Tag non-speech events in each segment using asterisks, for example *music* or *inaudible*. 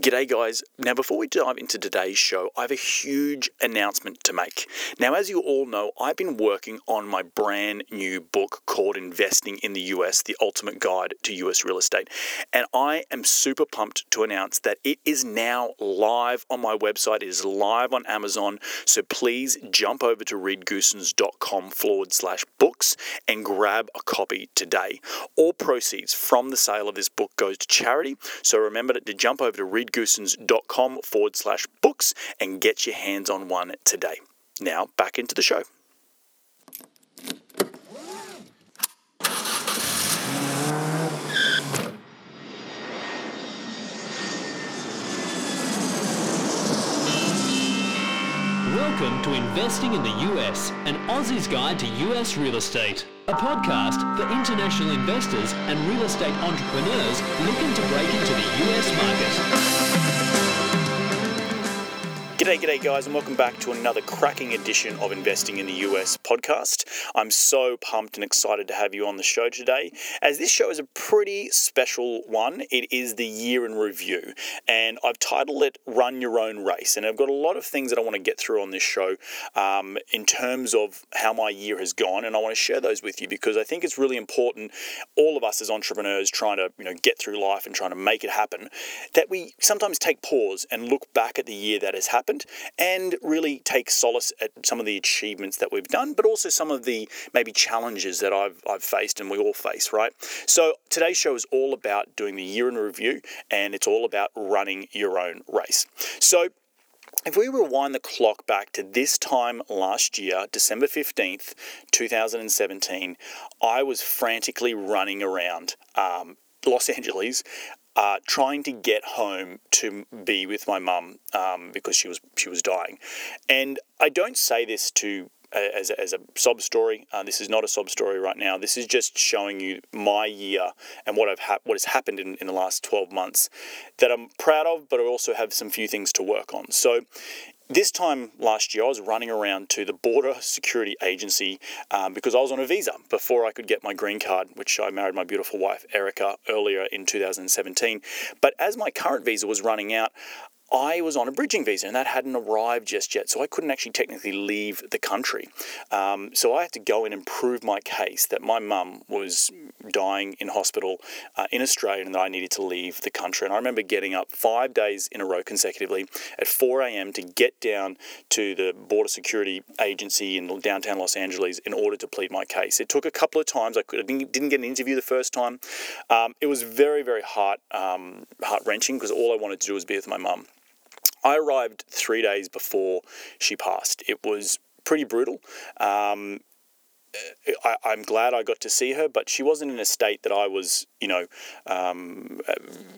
G'day, guys. Now, before we dive into today's show, I have a huge announcement to make. Now, as you all know, I've been working on my brand new book called Investing in the US The Ultimate Guide to US Real Estate. And I am super pumped to announce that it is now live on my website. It is live on Amazon. So please jump over to reedgoossens.com forward slash books and grab a copy today. All proceeds from the sale of this book goes to charity. So remember to jump over to reed reedgoossens.com forward slash books and get your hands on one today. Now, back into the show. Welcome to Investing in the US, an Aussie's Guide to US Real Estate, a podcast for international investors and real estate entrepreneurs looking to break into the US market. G'day, g'day, guys, and welcome back to another cracking edition of Investing in the US podcast. I'm so pumped and excited to have you on the show today, as this show is a pretty special one. It is the year in review, and I've titled it Run Your Own Race. And I've got a lot of things that I want to get through on this show um, in terms of how my year has gone, and I want to share those with you because I think it's really important, all of us as entrepreneurs trying to you know get through life and trying to make it happen, that we sometimes take pause and look back at the year that has happened happened and really take solace at some of the achievements that we've done, but also some of the maybe challenges that I've, I've faced and we all face, right? So today's show is all about doing the year in review and it's all about running your own race. So if we rewind the clock back to this time last year, December 15th, 2017, I was frantically running around um, Los Angeles uh, trying to get home to be with my mum um, because she was she was dying, and I don't say this to as a, as a sob story. Uh, this is not a sob story right now. This is just showing you my year and what I've ha- what has happened in, in the last 12 months that I'm proud of, but I also have some few things to work on. So this time last year, I was running around to the Border Security Agency um, because I was on a visa before I could get my green card, which I married my beautiful wife, Erica, earlier in 2017. But as my current visa was running out, I was on a bridging visa and that hadn't arrived just yet, so I couldn't actually technically leave the country. Um, so I had to go in and prove my case that my mum was dying in hospital uh, in Australia and that I needed to leave the country. And I remember getting up five days in a row consecutively at 4 a.m. to get down to the Border Security Agency in downtown Los Angeles in order to plead my case. It took a couple of times. I, didn't get an interview the first time. Um, it was very, very heart um, heart wrenching because all I wanted to do was be with my mum. I arrived three days before she passed. It was pretty brutal. Um, I, am glad I got to see her, but she wasn't in a state that I was, you know, um,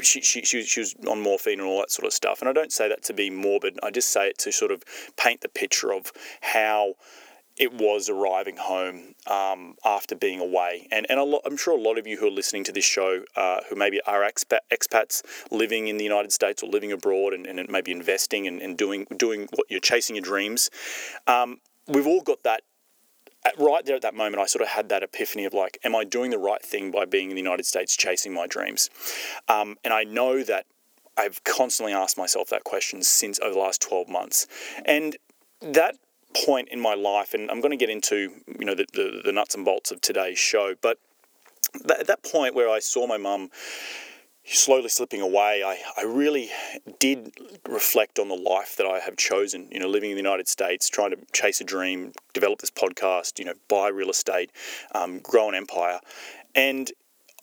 she, she, she, she was on morphine and all that sort of stuff. And I don't say that to be morbid, I just say it to sort of paint the picture of how it was arriving home um, after being away. And, and lot, I'm sure a lot of you who are listening to this show, uh, who maybe are expat, expats living in the United States or living abroad and, and maybe investing and, and doing, doing what you're chasing your dreams, um, we've all got that right there at that moment, I sort of had that epiphany of like, am I doing the right thing by being in the United States chasing my dreams? Um, and I know that I've constantly asked myself that question since over the last 12 months. And that point in my life, and I'm going to get into you know the, the, the nuts and bolts of today's show, but that, at that point where I saw my mum slowly slipping away, I, I really did reflect on the life that I have chosen. You know, living in the United States, trying to chase a dream, develop this podcast, you know, buy real estate, um, grow an empire, and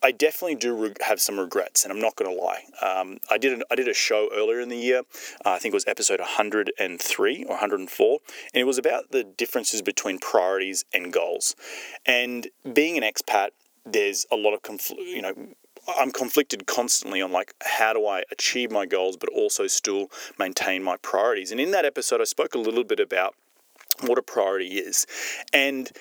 I definitely do have some regrets, and I'm not going to lie. Um, I did an, I did a show earlier in the year. Uh, I think it was episode 103 or 104, and it was about the differences between priorities and goals. And being an expat, there's a lot of confl- you know. I'm conflicted constantly on like how do I achieve my goals, but also still maintain my priorities. And in that episode, I spoke a little bit about what a priority is, and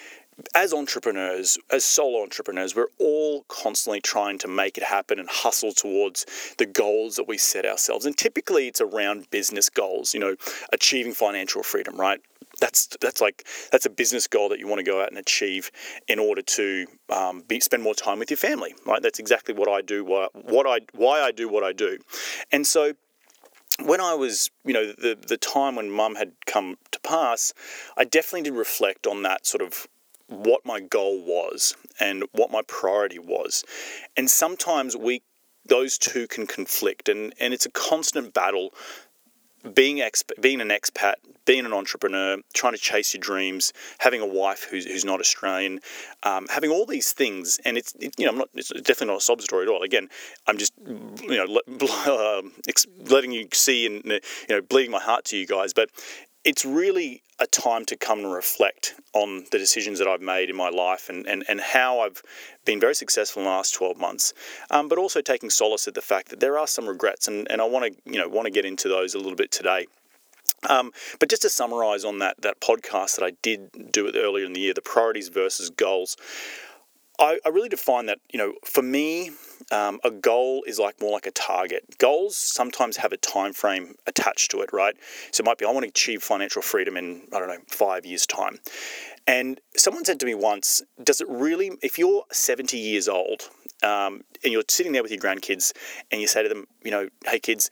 as entrepreneurs, as solo entrepreneurs, we're all constantly trying to make it happen and hustle towards the goals that we set ourselves. And typically it's around business goals, you know, achieving financial freedom, right? That's that's like that's a business goal that you want to go out and achieve in order to um, be, spend more time with your family, right? That's exactly what I do. What I why I do what I do, and so when I was, you know, the the time when Mum had come to pass, I definitely did reflect on that sort of what my goal was and what my priority was, and sometimes we those two can conflict, and and it's a constant battle being ex- being an expat, being an entrepreneur, trying to chase your dreams, having a wife who's, who's not Australian, um, having all these things, and it's it, you know I'm not it's definitely not a sob story at all. Again, I'm just you know *laughs* um, letting you see and you know bleeding my heart to you guys, but it's really a time to come and reflect on the decisions that I've made in my life and, and, and how I've been very successful in the last 12 months, um, but also taking solace at the fact that there are some regrets, and, and I want to you know want to get into those a little bit today. Um, but just to summarise on that that podcast that I did do it earlier in the year, the priorities versus goals. I, I really define that, you know, for me, um, a goal is like more like a target. Goals sometimes have a time frame attached to it, right? So it might be I want to achieve financial freedom in I don't know five years' time. And someone said to me once, "Does it really? If you're 70 years old um, and you're sitting there with your grandkids and you say to them, you know, hey kids."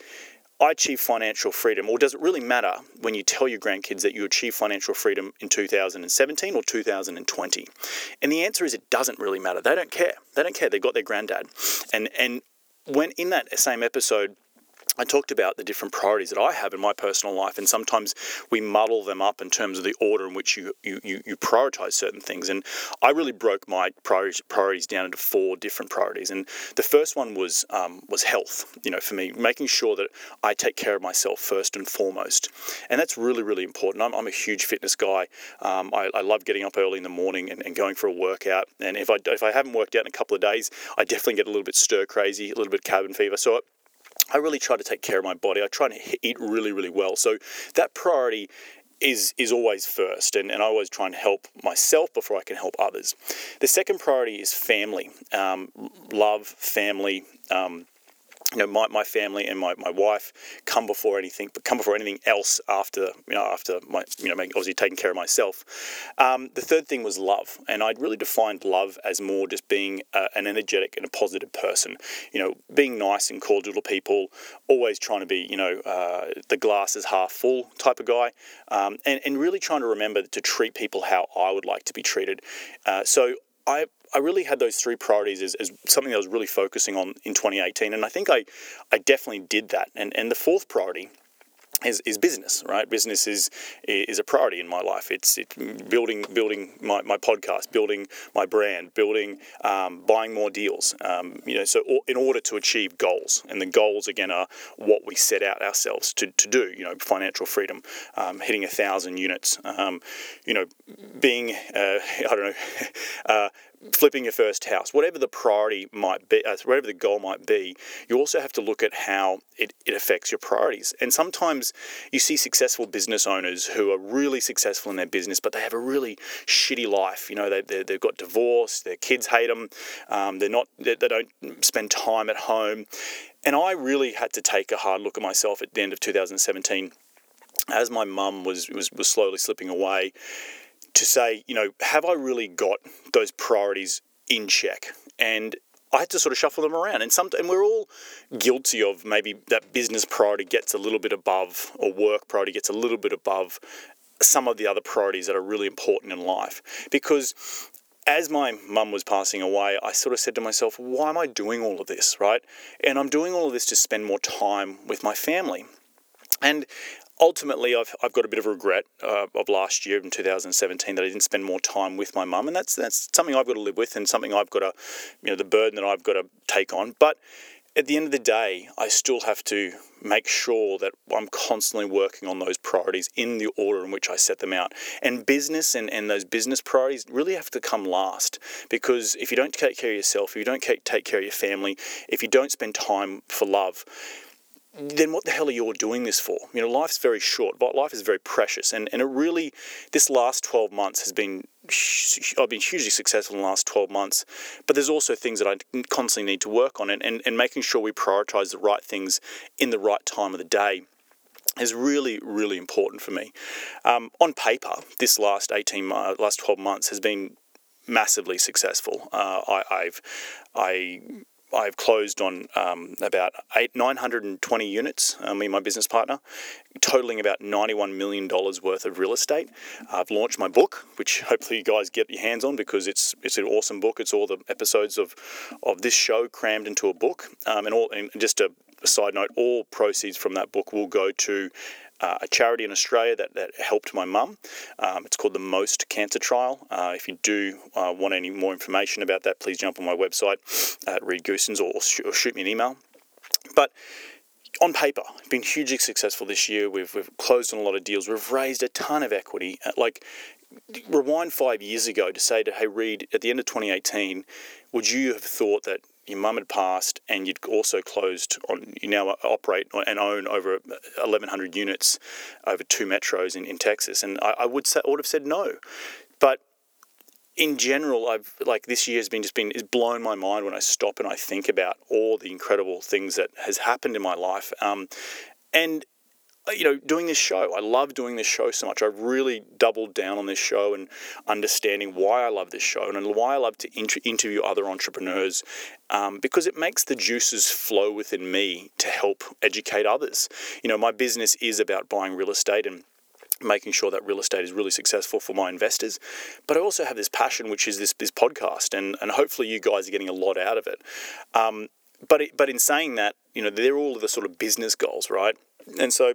I achieve financial freedom, or does it really matter when you tell your grandkids that you achieve financial freedom in 2017 or 2020? And the answer is it doesn't really matter. They don't care. They don't care. They've got their granddad. And and when in that same episode, I talked about the different priorities that I have in my personal life, and sometimes we muddle them up in terms of the order in which you, you, you, you prioritize certain things. And I really broke my priorities down into four different priorities. And the first one was um, was health. You know, for me, making sure that I take care of myself first and foremost, and that's really really important. I'm, I'm a huge fitness guy. Um, I, I, love getting up early in the morning and, and, going for a workout. And if I if I haven't worked out in a couple of days, I definitely get a little bit stir crazy, a little bit cabin fever. So I really try to take care of my body. I try to eat really, really well. So that priority is is always first, and, and I always try and help myself before I can help others. The second priority is family, um, love, family. Um, you know, my, my family and my, my wife come before anything, but come before anything else after, you know, after my, you know, obviously taking care of myself. Um, the third thing was love. And I'd really defined love as more just being uh, an energetic and a positive person, you know, being nice and cordial to people, always trying to be, you know, uh, the glass is half full type of guy, um, and, and really trying to remember to treat people how I would like to be treated. Uh, so I, I really had those three priorities as, as something that I was really focusing on in 2018. And I think I, I definitely did that. And, and the fourth priority is, is business, right? Business is is a priority in my life. It's it, building building my, my podcast, building my brand, building um, buying more deals. Um, you know, so in order to achieve goals, and the goals again are what we set out ourselves to, to do. You know, financial freedom, um, hitting a thousand units. Um, you know, being uh, *laughs* I don't know. *laughs* Uh, flipping your first house, whatever the priority might be, uh, whatever the goal might be, you also have to look at how it, it affects your priorities. And sometimes you see successful business owners who are really successful in their business, but they have a really shitty life. You know, they, they, they've got divorced, their kids hate them, um, they're not, they, they don't spend time at home. And I really had to take a hard look at myself at the end of 2017 as my mum was, was, was slowly slipping away to say, you know, have I really got those priorities in check? And I had to sort of shuffle them around, and some, and we're all guilty of maybe that business priority gets a little bit above, or work priority gets a little bit above some of the other priorities that are really important in life. Because as my mum was passing away, I sort of said to myself, why am I doing all of this, right? And I'm doing all of this to spend more time with my family. And ultimately, I've, I've got a bit of regret uh, of last year in 2017 that I didn't spend more time with my mum, and that's that's something I've got to live with, and something I've got to, you know, the burden that I've got to take on. But at the end of the day, I still have to make sure that I'm constantly working on those priorities in the order in which I set them out. And business and, and those business priorities really have to come last because if you don't take care of yourself, if you don't take care of your family, if you don't spend time for love, then what the hell are you doing this for? You know, life's very short, life is very precious. And, and it really, this last 12 months has been, I've been hugely successful in the last 12 months, but there's also things that I constantly need to work on and, and, and making sure we prioritize the right things in the right time of the day is really, really important for me. Um, on paper, this last 18, uh, last 12 months has been massively successful. Uh, I, I've, I I've closed on um, about eight, 920 units, uh, me and my business partner, totaling about $91 million worth of real estate. I've launched my book, which hopefully you guys get your hands on because it's it's an awesome book. It's all the episodes of, of this show crammed into a book. Um, and, all, and just a, a side note, all proceeds from that book will go to uh, a charity in Australia that, that helped my mum. Um, it's called the Most Cancer Trial. Uh, if you do uh, want any more information about that, please jump on my website at Reed Goossens or, or shoot me an email. But on paper, been hugely successful this year. We've, we've closed on a lot of deals. We've raised a ton of equity. Uh, like, rewind five years ago to say to, hey, Reed, at the end of 2018, would you have thought that your mum had passed and you'd also closed on you now operate and own over 1100 units over two metros in, in texas. And I, I would say would have said no. But in general i've like this year has been just been is blown my mind when i stop and i think about all the incredible things that has happened in my life. Um, and you know, doing this show. I love doing this show so much. I've really doubled down on this show and understanding why I love this show and why I love to inter- interview other entrepreneurs um, because it makes the juices flow within me to help educate others. You know, my business is about buying real estate and making sure that real estate is really successful for my investors. But I also have this passion, which is this, this podcast, and, and hopefully you guys are getting a lot out of it. Um, but, it, but in saying that, you know, they're all the sort of business goals, right? And so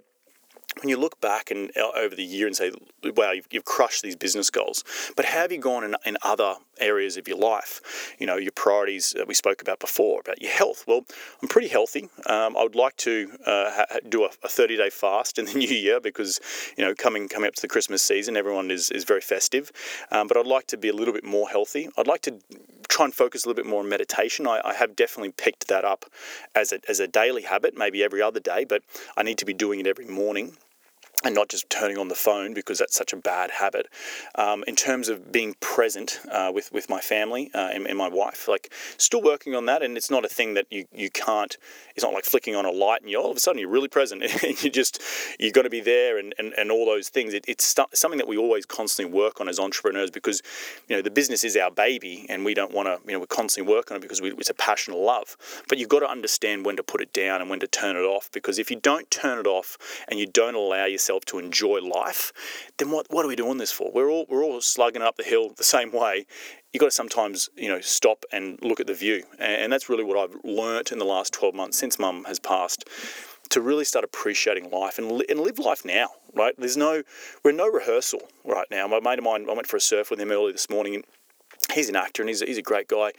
when you look back and uh, over the year and say, wow, you've, you've crushed these business goals, but how have you gone in, in other areas of your life? You know, your priorities that we spoke about before, about your health. Well, I'm pretty healthy. Um, I would like to uh, ha- do a 30 day fast in the *laughs* new year because, you know, coming coming up to the Christmas season, everyone is, is very festive. Um, but I'd like to be a little bit more healthy. I'd like to try and focus a little bit more on meditation. I, I have definitely picked that up as a, as a daily habit, maybe every other day, but I need to be doing it every morning and not just turning on the phone because that's such a bad habit. Um, in terms of being present uh, with with my family uh, and, and, my wife, like still working on that, and it's not a thing that you you can't. It's not like flicking on a light and you all of a sudden you're really present. *laughs* you just you've got to be there and, and, and all those things. It, it's st- something that we always constantly work on as entrepreneurs because you know the business is our baby and we don't want to you know we're constantly working on it because we, it's a passion of love. But you've got to understand when to put it down and when to turn it off because if you don't turn it off and you don't allow yourself yourself to enjoy life, then what, what are we doing this for? We're all, we're all slugging up the hill the same way. You've got to sometimes, you know, stop and look at the view. And that's really what I've learnt in the last 12 months since mum has passed to really start appreciating life and, li- and live life now, right? There's no, we're no rehearsal right now. My mate of mine, I went for a surf with him early this morning he's an actor and he's, he's a great guy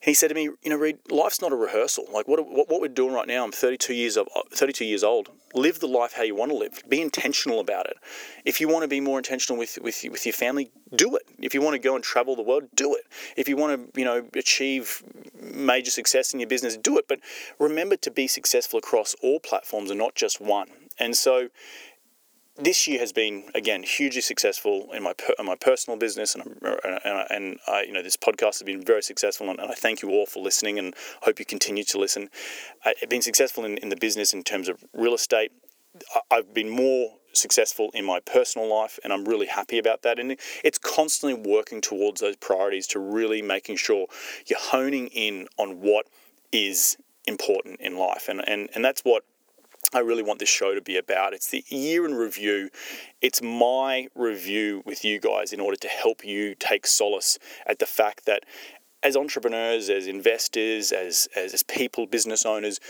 he said to me, you know, Reed, life's not a rehearsal. Like what, what, what we're doing right now, I'm 32 years of uh, 32 years old. Live the life how you want to live. Be intentional about it. If you want to be more intentional with with with your family, do it. If you want to go and travel the world, do it. If you want to, you know, achieve major success in your business, do it. But remember to be successful across all platforms and not just one. And so this year has been again hugely successful in my per, in my personal business, and and, and I, you know this podcast has been very successful, and I thank you all for listening, and hope you continue to listen. I've been successful in, in the business in terms of real estate. I've been more successful in my personal life, and I'm really happy about that. And it's constantly working towards those priorities to really making sure you're honing in on what is important in life, and and and that's what I really want this show to be about. It's the year in review. It's my review with you guys in order to help you take solace at the fact that as entrepreneurs, as investors, as, as, as people, business owners,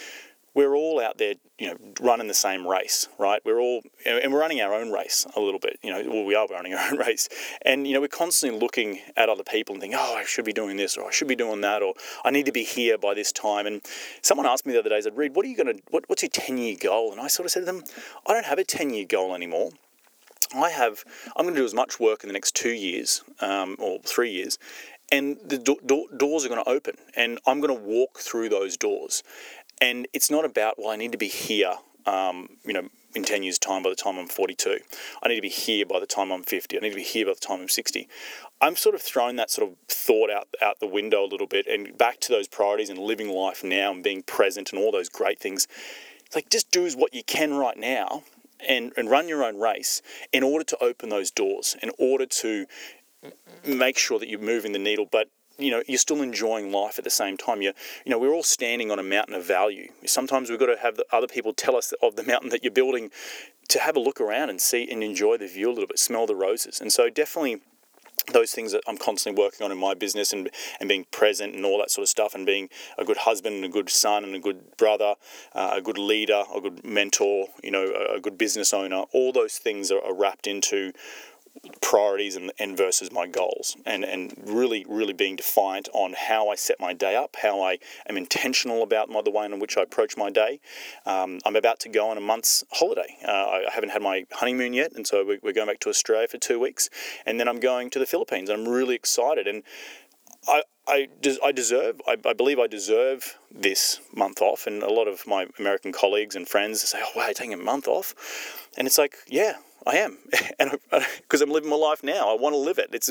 we're all out there, you know, running the same race, right? We're all, and we're running our own race a little bit, you know, well, we are running *laughs* our own race. And, you know, we're constantly looking at other people and thinking, oh, I should be doing this, or I should be doing that, or I need to be here by this time. And someone asked me the other day, I said, Reed, what are you going to, what, what's your 10 year goal? And I sort of said to them, I don't have a 10 year goal anymore. I have, I'm going to do as much work in the next two years um, or three years and the do- do- doors are going to open and i'm going to walk through those doors and it's not about, well, I need to be here, um, you know, in 10 years' time by the time I'm 42. I need to be here by the time I'm 50. I need to be here by the time I'm 60. I'm sort of throwing that sort of thought out, out the window a little bit and back to those priorities and living life now and being present and all those great things. It's like just do what you can right now and, and run your own race in order to open those doors, in order to make sure that you're moving the needle. But you know you're still enjoying life at the same time. You you know we're all standing on a mountain of value. Sometimes we've got to have the other people tell us of the mountain that you're building to have a look around and see and enjoy the view a little bit, smell the roses. And so definitely those things that I'm constantly working on in my business and, and being present and all that sort of stuff and being a good husband and a good son and a good brother, uh, a good leader, a good mentor, you know, a, a good business owner, all those things are, are wrapped into priorities and, and versus my goals and, and really really being defiant on how I set my day up how I am intentional about my, the way in which I approach my day. Um, I'm about to go on a month's holiday. Uh, I haven't had my honeymoon yet and so we're going back to Australia for two weeks and then I'm going to the Philippines and I'm really excited and I, I, des- I deserve, I, I, believe I deserve this month off. And a lot of my American colleagues and friends say, oh, wow, you're taking a month off. And it's like, yeah, I am, *laughs* and because I'm living my life now, I want to live it. It's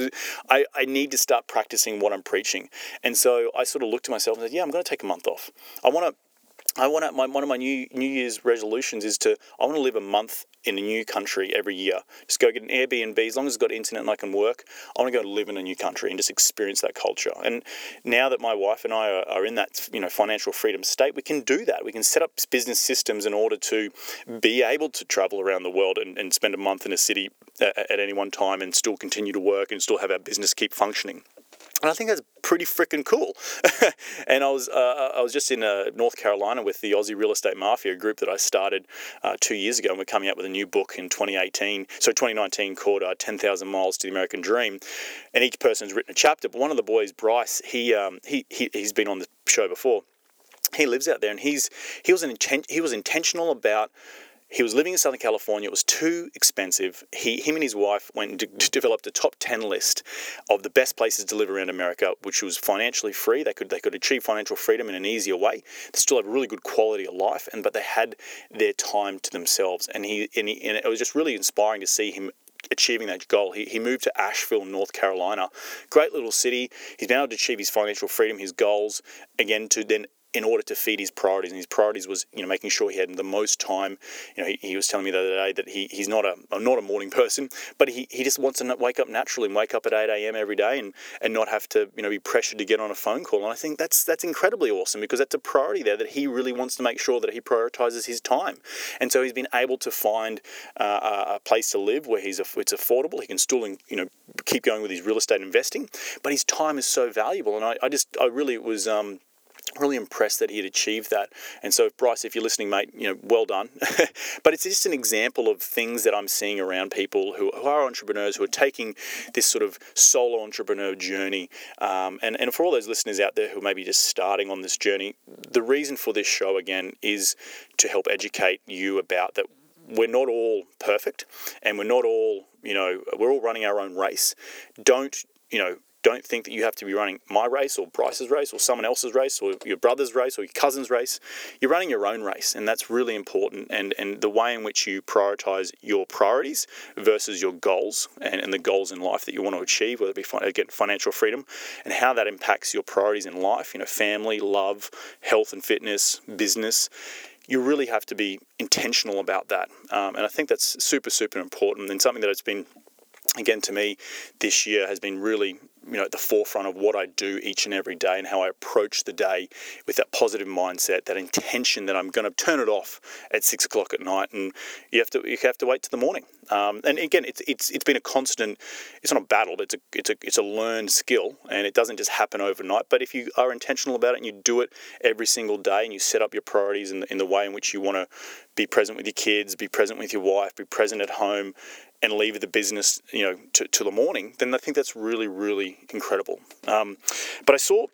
I, I need to start practicing what I'm preaching, and so I sort of looked to myself and said, yeah, I'm going to take a month off. I want to I want to, my, one of my new New Year's resolutions is to I want to live a month in a new country every year. Just go get an Airbnb as long as it's got internet and I can work. I want to go live in a new country and just experience that culture. And now that my wife and I are, in that you know financial freedom state, we can do that. We can set up business systems in order to be able to travel around the world and, and spend a month in a city at any one time and still continue to work and still have our business keep functioning. And I think that's pretty freaking cool. *laughs* and I was uh, I was just in uh, North Carolina with the Aussie Real Estate Mafia group that I started uh, two years ago, and we're coming out with a new book in 2018, so 2019 called uh, 10,000 Miles to the American Dream. And each person's written a chapter. But one of the boys, Bryce, he um, he, he he's been on the show before. He lives out there, and he's he was an inten- he was intentional about he was living in Southern California. It was too expensive. He, him and his wife went and d- developed a top ten list of the best places to live around America, which was financially free. They could they could achieve financial freedom in an easier way. They still have really good quality of life, and but they had their time to themselves. And he and, he, and it was just really inspiring to see him achieving that goal. He, he moved to Asheville, North Carolina. Great little city. He's been able to achieve his financial freedom, his goals, again, to then in order to feed his priorities. And his priorities was, you know, making sure he had the most time. You know, he, he was telling me the other day that he, he's not a not a morning *laughs* person, but he, he just wants to wake up naturally and wake up at 8 a.m. every day and, and not have to, you know, be pressured to get on a phone call. And I think that's that's incredibly awesome because that's a priority there that he really wants to make sure that he prioritizes his time. And so he's been able to find uh, a place to live where he's it's affordable. He can still, you know, keep going with his real estate investing, but his time is so valuable. And I, I just I really was um, really impressed that he had achieved that. And so, Bryce, if you're listening, mate, you know, well done. *laughs* but it's just an example of things that I'm seeing around people who, who are entrepreneurs who are taking this sort of solo entrepreneur journey. Um, and, and for all those listeners out there who may be just starting on this journey, the reason for this show, again, is to help educate you about that we're not all perfect and we're not all, you know, we're all running our own race. Don't, you know, don't think that you have to be running my race or Bryce's race or someone else's race or your brother's race or your cousin's race. You're running your own race, and that's really important. And, and the way in which you prioritize your priorities versus your goals and, and the goals in life that you want to achieve, whether it be again financial freedom, and how that impacts your priorities in life, you know, family, love, health and fitness, business you really have to be intentional about that. Um, and I think that's super, super important and something that has been, again, to me this year has been really you know at the forefront of what I do each and every day and how I approach the day with that positive mindset, that intention that I'm going to turn it off at six o'clock at night, and you have to you have to wait to the morning. Um, and again, it's it's it's been a constant. It's not a battle. It's a it's a it's a learned skill, and it doesn't just happen overnight. But if you are intentional about it and you do it every single day, and you set up your priorities in the, in the way in which you want to be present with your kids, be present with your wife, be present at home, and leave the business, you know, to, to the morning, then I think that's really, really incredible. Um, but I saw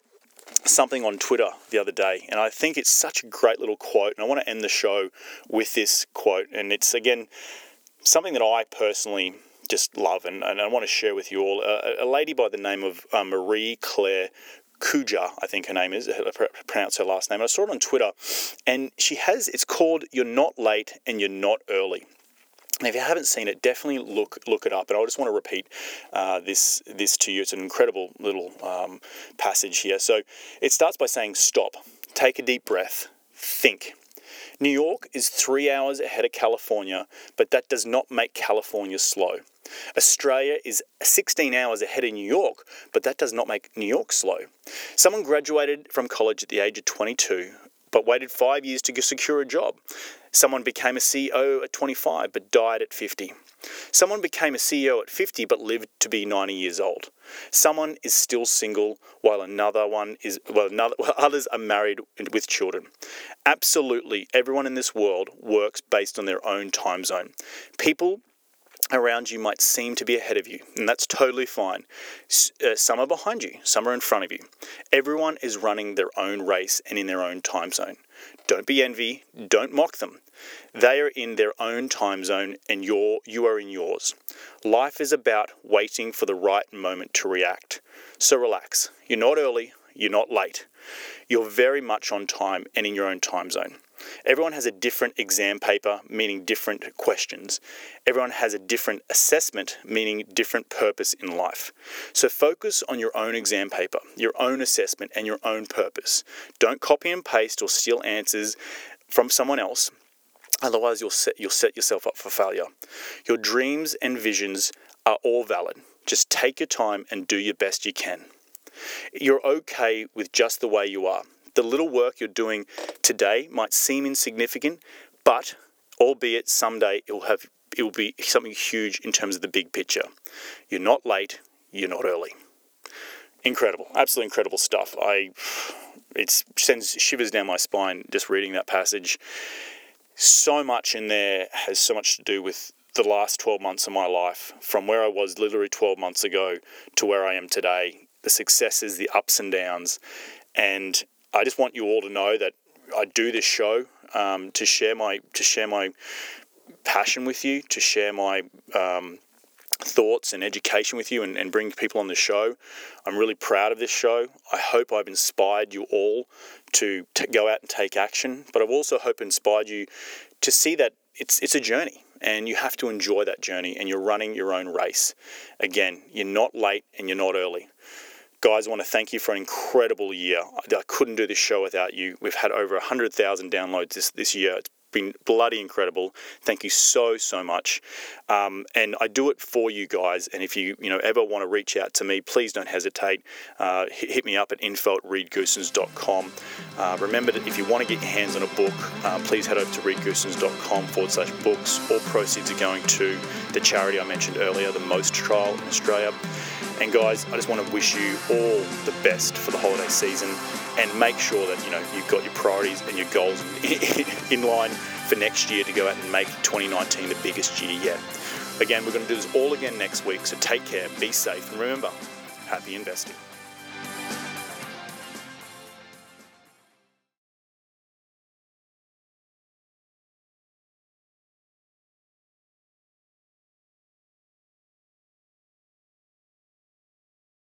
something on Twitter the other day, and I think it's such a great little quote, and I want to end the show with this quote, and it's again something that I personally just love, and, and I want to share with you all. A, a lady by the name of uh, Marie Claire Kuja, I think her name is, I pronounce her last name. I saw it on Twitter, and she has, it's called You're Not Late and You're Not Early. If you haven't seen it, definitely look look it up. And I just want to repeat uh, this this to you. It's an incredible little um, passage here. So it starts by saying, "Stop, take a deep breath, think. New York is three hours ahead of California, but that does not make California slow. Australia is 16 hours ahead of New York, but that does not make New York slow. Someone graduated from college at the age of 22, but waited five years to secure a job. Someone became a CEO at 25, but died at 50. Someone became a CEO at 50 but lived to be 90 years old. Someone is still single while another one is well another *laughs* well, others are married with children. Absolutely everyone in this world works based on their own time zone. People around you might seem to be ahead of you, and that's totally fine. Uh, some are behind you, some are in front of you. Everyone is running their own race and in their own time zone. Don't be envy, don't mock them. They are in their own time zone and you're, you are in yours. Life is about waiting for the right moment to react. So relax. You're not early, you're not late. You're very much on time and in your own time zone. Everyone has a different exam paper, meaning different questions. Everyone has a different assessment, meaning different purpose in life. So focus on your own exam paper, your own assessment, and your own purpose. Don't copy and paste or steal answers from someone else. Otherwise, you'll set, you'll set yourself up for failure. Your dreams and visions are all valid. Just take your time and do your best you can. You're okay with just the way you are. The little work you're doing today might seem insignificant, but albeit someday it will have it will be something huge in terms of the big picture. You're not late, you're not early. Incredible, absolutely incredible stuff. I it sends shivers down my spine just reading that passage. So much in there has so much to do with the last 12 months of my life, from where I was literally 12 months ago to where I am today, the successes, the ups and downs. And I just want you all to know that I do this show um, to share my to share my passion with you, to share my um, thoughts and education with you and, and bring people on the show. I'm really proud of this show. I hope I've inspired you all to, to go out and take action, but I've also hope inspired you to see that it's it's a journey and you have to enjoy that journey and you're running your own race. Again, you're not late and you're not early. Guys, I want to thank you for an incredible year. I couldn't do this show without you. We've had over 100,000 downloads this, this year. It's been bloody incredible. Thank you so so much. Um, and I do it for you guys. And if you you know ever want to reach out to me, please don't hesitate. Uh, hit, me up at info at reedgoossens.com. Uh, remember that if you want to get your hands on a book, uh, please head over to reedgoossens.com forward slash books. All proceeds are going to the charity I mentioned earlier, the Most Trial in Australia. And guys, I just want to wish you all the best for the holiday season and make sure that you know you've got your priorities and your goals in, *laughs* in line for next year to go out and make 2019 the biggest year yet. Again, we're going to do this all again next week, so take care, be safe, and remember, happy investing.